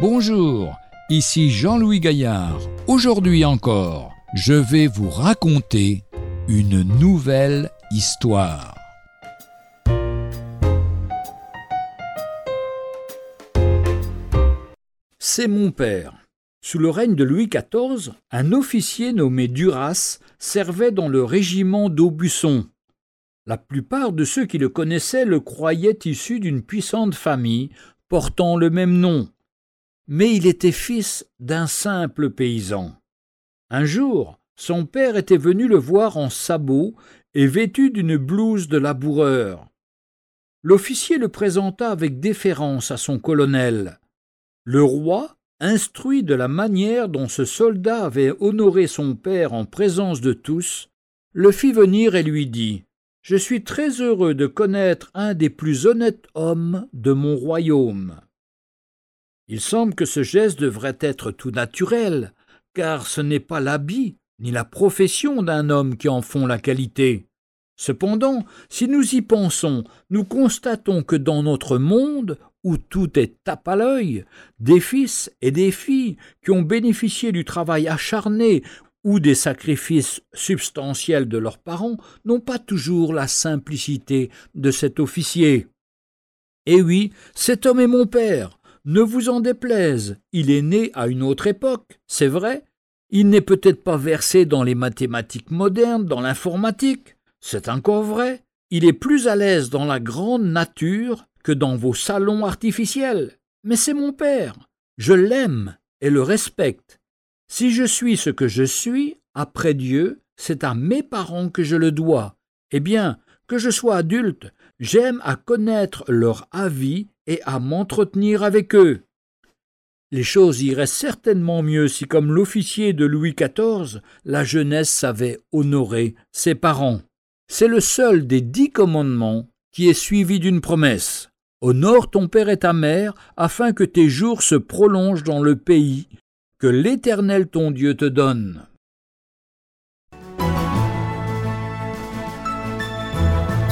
Bonjour, ici Jean-Louis Gaillard. Aujourd'hui encore, je vais vous raconter une nouvelle histoire. C'est mon père. Sous le règne de Louis XIV, un officier nommé Duras servait dans le régiment d'Aubusson. La plupart de ceux qui le connaissaient le croyaient issu d'une puissante famille portant le même nom, mais il était fils d'un simple paysan. Un jour, son père était venu le voir en sabots et vêtu d'une blouse de laboureur. L'officier le présenta avec déférence à son colonel. Le roi, instruit de la manière dont ce soldat avait honoré son père en présence de tous, le fit venir et lui dit Je suis très heureux de connaître un des plus honnêtes hommes de mon royaume. Il semble que ce geste devrait être tout naturel, car ce n'est pas l'habit ni la profession d'un homme qui en font la qualité. Cependant, si nous y pensons, nous constatons que dans notre monde, où tout est tape à l'œil, des fils et des filles qui ont bénéficié du travail acharné ou des sacrifices substantiels de leurs parents n'ont pas toujours la simplicité de cet officier. Eh oui, cet homme est mon père, ne vous en déplaise, il est né à une autre époque, c'est vrai. Il n'est peut-être pas versé dans les mathématiques modernes, dans l'informatique, c'est encore vrai. Il est plus à l'aise dans la grande nature que dans vos salons artificiels. Mais c'est mon père. Je l'aime et le respecte. Si je suis ce que je suis, après Dieu, c'est à mes parents que je le dois. Eh bien, que je sois adulte, j'aime à connaître leur avis et à m'entretenir avec eux. Les choses iraient certainement mieux si, comme l'officier de Louis XIV, la jeunesse savait honorer ses parents. C'est le seul des dix commandements qui est suivi d'une promesse. Honore ton père et ta mère, afin que tes jours se prolongent dans le pays que l'Éternel ton Dieu te donne.